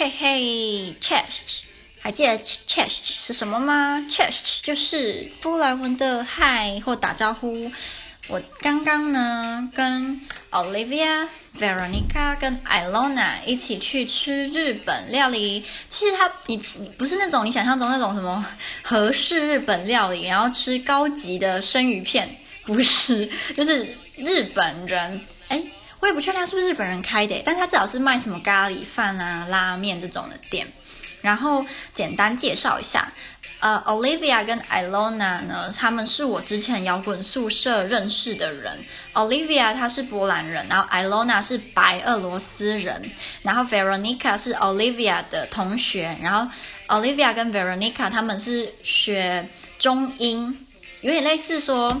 嘿嘿，chest，还记得 chest 是什么吗？chest 就是波兰文的嗨或打招呼。我刚刚呢跟 Olivia、Veronica 跟 Ilona 一起去吃日本料理。其实它你不是那种你想象中那种什么和式日本料理，然后吃高级的生鱼片，不是，就是日本人哎。我也不确定他是不是日本人开的，但他至少是卖什么咖喱饭啊、拉面这种的店。然后简单介绍一下，呃，Olivia 跟 Ilona 呢，他们是我之前摇滚宿舍认识的人。Olivia 她是波兰人，然后 Ilona 是白俄罗斯人，然后 Veronica 是 Olivia 的同学。然后 Olivia 跟 Veronica 他们是学中英，有点类似说，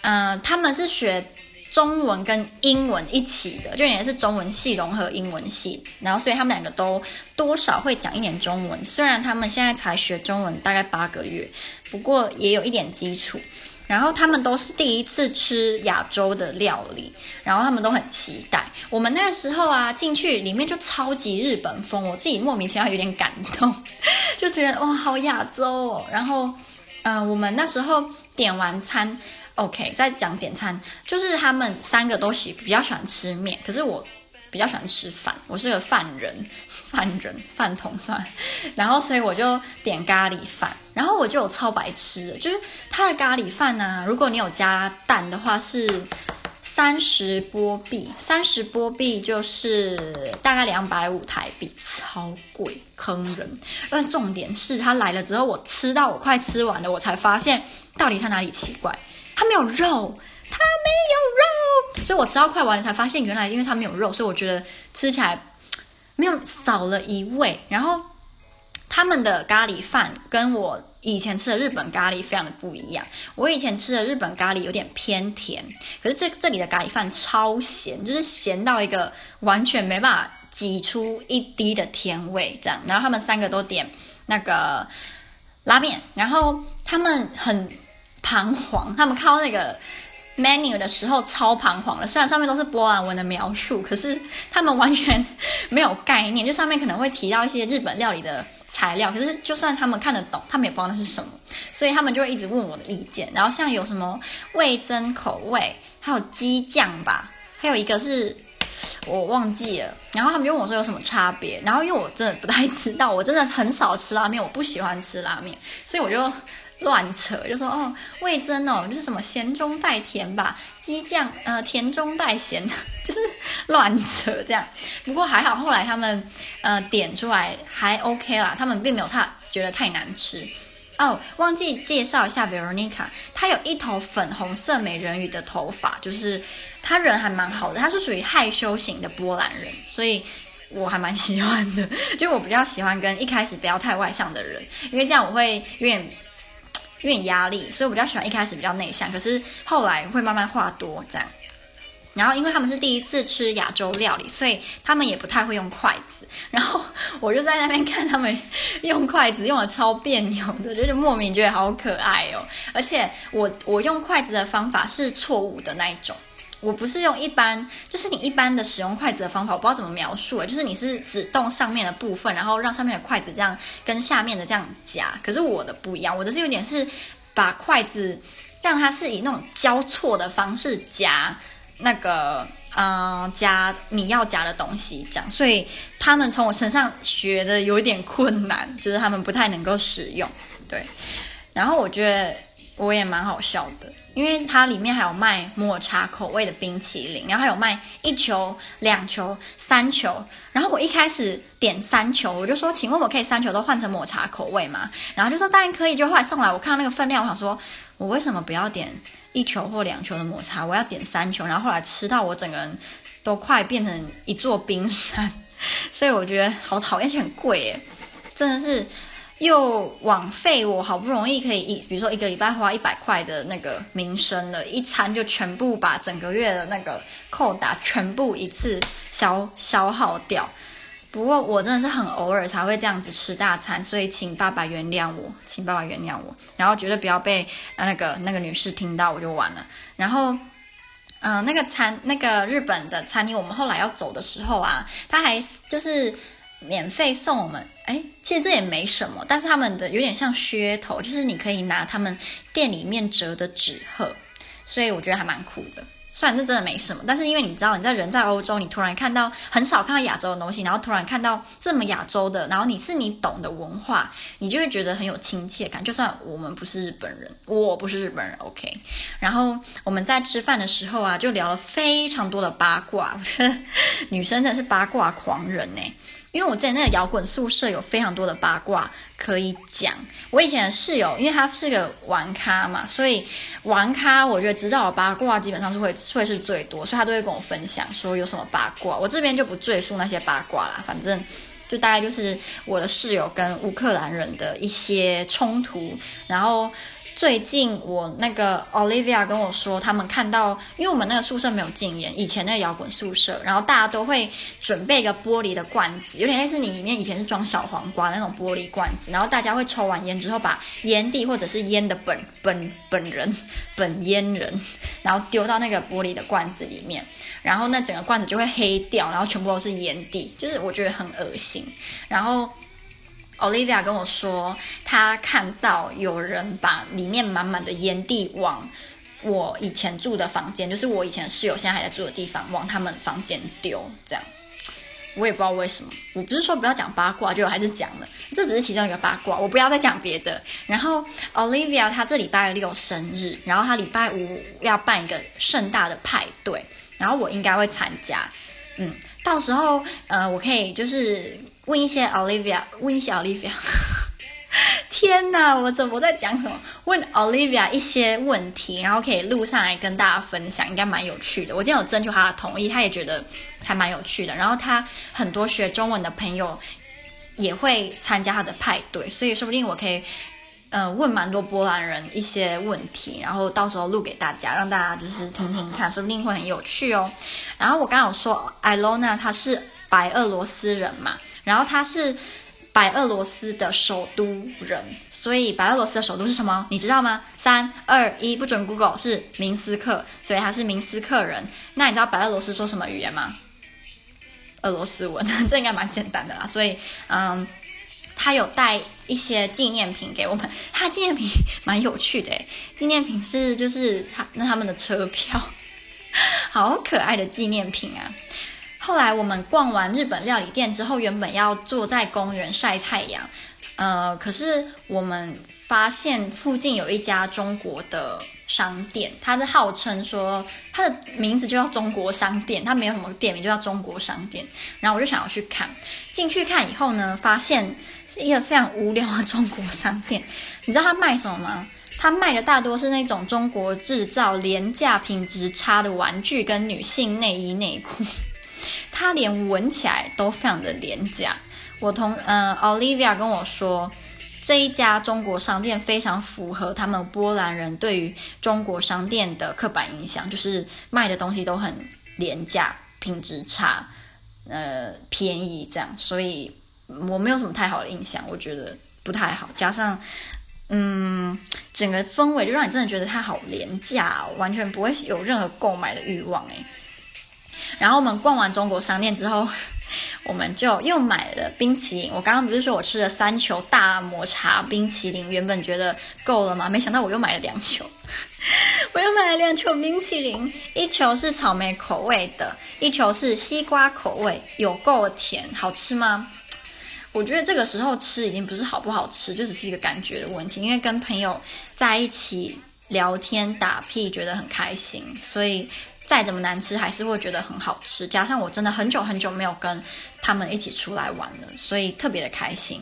嗯、呃，他们是学。中文跟英文一起的，就也是中文系融合英文系，然后所以他们两个都多少会讲一点中文。虽然他们现在才学中文大概八个月，不过也有一点基础。然后他们都是第一次吃亚洲的料理，然后他们都很期待。我们那个时候啊，进去里面就超级日本风，我自己莫名其妙有点感动，就觉得哇，好亚洲哦。然后，嗯、我们那时候点完餐。OK，再讲点餐，就是他们三个都喜比较喜欢吃面，可是我比较喜欢吃饭，我是个饭人，饭人饭桶算，然后所以我就点咖喱饭，然后我就有超白吃的，就是他的咖喱饭呢、啊，如果你有加蛋的话是三十波币，三十波币就是大概两百五台币，超贵，坑人。但重点是他来了之后，我吃到我快吃完了，我才发现到底他哪里奇怪。它没有肉，它没有肉，所以我吃到快完了才发现，原来因为它没有肉，所以我觉得吃起来没有少了一味。然后他们的咖喱饭跟我以前吃的日本咖喱非常的不一样。我以前吃的日本咖喱有点偏甜，可是这这里的咖喱饭超咸，就是咸到一个完全没办法挤出一滴的甜味这样。然后他们三个都点那个拉面，然后他们很。彷徨，他们看到那个 menu 的时候超彷徨的。虽然上面都是波兰文的描述，可是他们完全没有概念。就上面可能会提到一些日本料理的材料，可是就算他们看得懂，他们也不知道那是什么，所以他们就会一直问我的意见。然后像有什么味增口味，还有鸡酱吧，还有一个是我忘记了。然后他们就问我说有什么差别。然后因为我真的不太知道，我真的很少吃拉面，我不喜欢吃拉面，所以我就。乱扯，就说哦，味噌哦，就是什么咸中带甜吧，鸡酱呃甜中带咸，就是乱扯这样。不过还好，后来他们呃点出来还 OK 啦，他们并没有太觉得太难吃。哦，忘记介绍一下 Veronica，她有一头粉红色美人鱼的头发，就是她人还蛮好的，她是属于害羞型的波兰人，所以我还蛮喜欢的。就我比较喜欢跟一开始不要太外向的人，因为这样我会有点。有点压力，所以我比较喜欢一开始比较内向，可是后来会慢慢话多这样。然后因为他们是第一次吃亚洲料理，所以他们也不太会用筷子。然后我就在那边看他们用筷子，用的超别扭的，就是莫名觉得好可爱哦。而且我我用筷子的方法是错误的那一种。我不是用一般，就是你一般的使用筷子的方法，我不知道怎么描述诶，就是你是只动上面的部分，然后让上面的筷子这样跟下面的这样夹。可是我的不一样，我的是有点是把筷子让它是以那种交错的方式夹那个嗯夹你要夹的东西这样，所以他们从我身上学的有一点困难，就是他们不太能够使用。对，然后我觉得我也蛮好笑的。因为它里面还有卖抹茶口味的冰淇淋，然后还有卖一球、两球、三球。然后我一开始点三球，我就说：“请问我可以三球都换成抹茶口味吗？”然后就说：“当然可以。”就后来送来，我看到那个分量，我想说：“我为什么不要点一球或两球的抹茶？我要点三球。”然后后来吃到我整个人都快变成一座冰山，所以我觉得好讨厌，而且很贵耶，真的是。又枉费我好不容易可以一，比如说一个礼拜花一百块的那个名声了，一餐就全部把整个月的那个扣打全部一次消消耗掉。不过我真的是很偶尔才会这样子吃大餐，所以请爸爸原谅我，请爸爸原谅我，然后绝对不要被那个那个女士听到，我就完了。然后，嗯、那个餐那个日本的餐厅，我们后来要走的时候啊，他还就是。免费送我们，哎，其实这也没什么，但是他们的有点像噱头，就是你可以拿他们店里面折的纸鹤，所以我觉得还蛮酷的。虽然这真的没什么，但是因为你知道你在人在欧洲，你突然看到很少看到亚洲的东西，然后突然看到这么亚洲的，然后你是你懂的文化，你就会觉得很有亲切感。就算我们不是日本人，我不是日本人，OK。然后我们在吃饭的时候啊，就聊了非常多的八卦。我觉得女生真的是八卦狂人呢。因为我在那个摇滚宿舍有非常多的八卦可以讲。我以前的室友，因为他是个玩咖嘛，所以玩咖我觉得知道的八卦基本上是会会是最多，所以他都会跟我分享说有什么八卦。我这边就不赘述那些八卦啦，反正就大概就是我的室友跟乌克兰人的一些冲突，然后。最近我那个 Olivia 跟我说，他们看到，因为我们那个宿舍没有禁烟，以前那个摇滚宿舍，然后大家都会准备一个玻璃的罐子，有点类似你里面以前是装小黄瓜那种玻璃罐子，然后大家会抽完烟之后，把烟蒂或者是烟的本本本人本烟人，然后丢到那个玻璃的罐子里面，然后那整个罐子就会黑掉，然后全部都是烟蒂，就是我觉得很恶心，然后。Olivia 跟我说，她看到有人把里面满满的烟蒂往我以前住的房间，就是我以前室友现在还在住的地方，往他们房间丢。这样，我也不知道为什么。我不是说不要讲八卦，就还是讲了。这只是其中一个八卦，我不要再讲别的。然后 Olivia 她这礼拜六生日，然后她礼拜五要办一个盛大的派对，然后我应该会参加。嗯，到时候呃，我可以就是。问一些 Olivia，问一些 Olivia，天哪，我怎么在讲什么？问 Olivia 一些问题，然后可以录上来跟大家分享，应该蛮有趣的。我今天有征求他的同意，他也觉得还蛮有趣的。然后他很多学中文的朋友也会参加他的派对，所以说不定我可以，呃，问蛮多波兰人一些问题，然后到时候录给大家，让大家就是听听看，说不定会很有趣哦。然后我刚刚有说 Ilona 她是白俄罗斯人嘛。然后他是白俄罗斯的首都人，所以白俄罗斯的首都是什么？你知道吗？三二一，不准 Google，是明斯克，所以他是明斯克人。那你知道白俄罗斯说什么语言吗？俄罗斯文，这应该蛮简单的啦。所以，嗯，他有带一些纪念品给我们，他纪念品蛮有趣的诶，纪念品是就是他那他们的车票，好可爱的纪念品啊。后来我们逛完日本料理店之后，原本要坐在公园晒太阳，呃，可是我们发现附近有一家中国的商店，它是号称说它的名字就叫中国商店，它没有什么店名，就叫中国商店。然后我就想要去看，进去看以后呢，发现是一个非常无聊的中国商店。你知道它卖什么吗？它卖的大多是那种中国制造、廉价、品质差的玩具跟女性内衣内裤。它连闻起来都非常的廉价。我同嗯、呃、Olivia 跟我说，这一家中国商店非常符合他们波兰人对于中国商店的刻板印象，就是卖的东西都很廉价、品质差、呃便宜这样。所以我没有什么太好的印象，我觉得不太好。加上嗯，整个氛围就让你真的觉得它好廉价，完全不会有任何购买的欲望诶。然后我们逛完中国商店之后，我们就又买了冰淇淋。我刚刚不是说我吃了三球大抹茶冰淇淋，原本觉得够了吗？没想到我又买了两球，我又买了两球冰淇淋，一球是草莓口味的，一球是西瓜口味，有够甜，好吃吗？我觉得这个时候吃已经不是好不好吃，就只是一个感觉的问题，因为跟朋友在一起聊天打屁，觉得很开心，所以。再怎么难吃，还是会觉得很好吃。加上我真的很久很久没有跟他们一起出来玩了，所以特别的开心。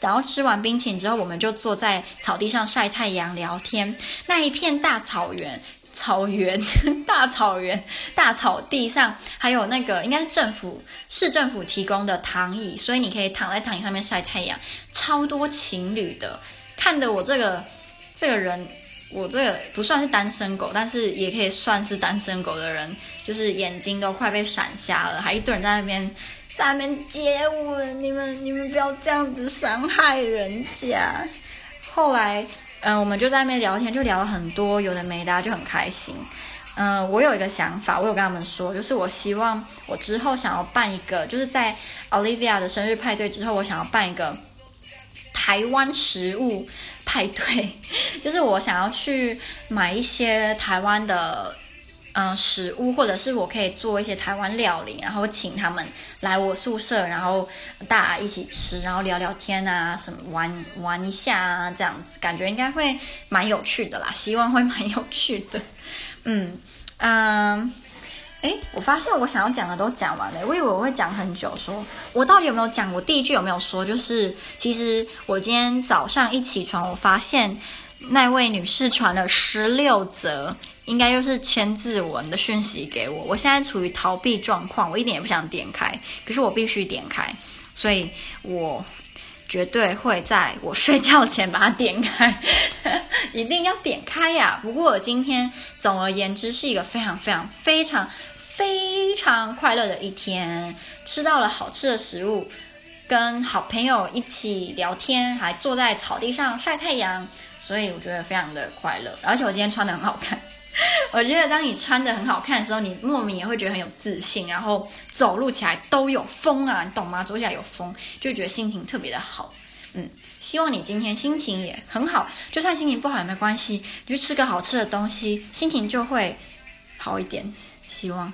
然后吃完冰淇淋之后，我们就坐在草地上晒太阳聊天。那一片大草原，草原，大草原，大草地上还有那个应该是政府市政府提供的躺椅，所以你可以躺在躺椅上面晒太阳。超多情侣的，看得我这个这个人。我这个不算是单身狗，但是也可以算是单身狗的人，就是眼睛都快被闪瞎了，还一堆人在那边在那边接吻，你们你们不要这样子伤害人家。后来，嗯，我们就在那边聊天，就聊了很多有的没的，就很开心。嗯、我有一个想法，我有跟他们说，就是我希望我之后想要办一个，就是在 Olivia 的生日派对之后，我想要办一个台湾食物派对，就是我想要去买一些台湾的。嗯，食物或者是我可以做一些台湾料理，然后请他们来我宿舍，然后大家一起吃，然后聊聊天啊，什么玩玩一下啊，这样子感觉应该会蛮有趣的啦，希望会蛮有趣的。嗯嗯，哎，我发现我想要讲的都讲完了，我以为我会讲很久说，我到底有没有讲？我第一句有没有说？就是其实我今天早上一起床，我发现。那位女士传了十六则，应该又是千字文的讯息给我。我现在处于逃避状况，我一点也不想点开，可是我必须点开，所以我绝对会在我睡觉前把它点开，一定要点开呀！不过我今天总而言之是一个非常非常非常非常快乐的一天，吃到了好吃的食物，跟好朋友一起聊天，还坐在草地上晒太阳。所以我觉得非常的快乐，而且我今天穿的很好看。我觉得当你穿的很好看的时候，你莫名也会觉得很有自信，然后走路起来都有风啊，你懂吗？走起来有风，就觉得心情特别的好。嗯，希望你今天心情也很好，就算心情不好也没关系，你就吃个好吃的东西，心情就会好一点。希望。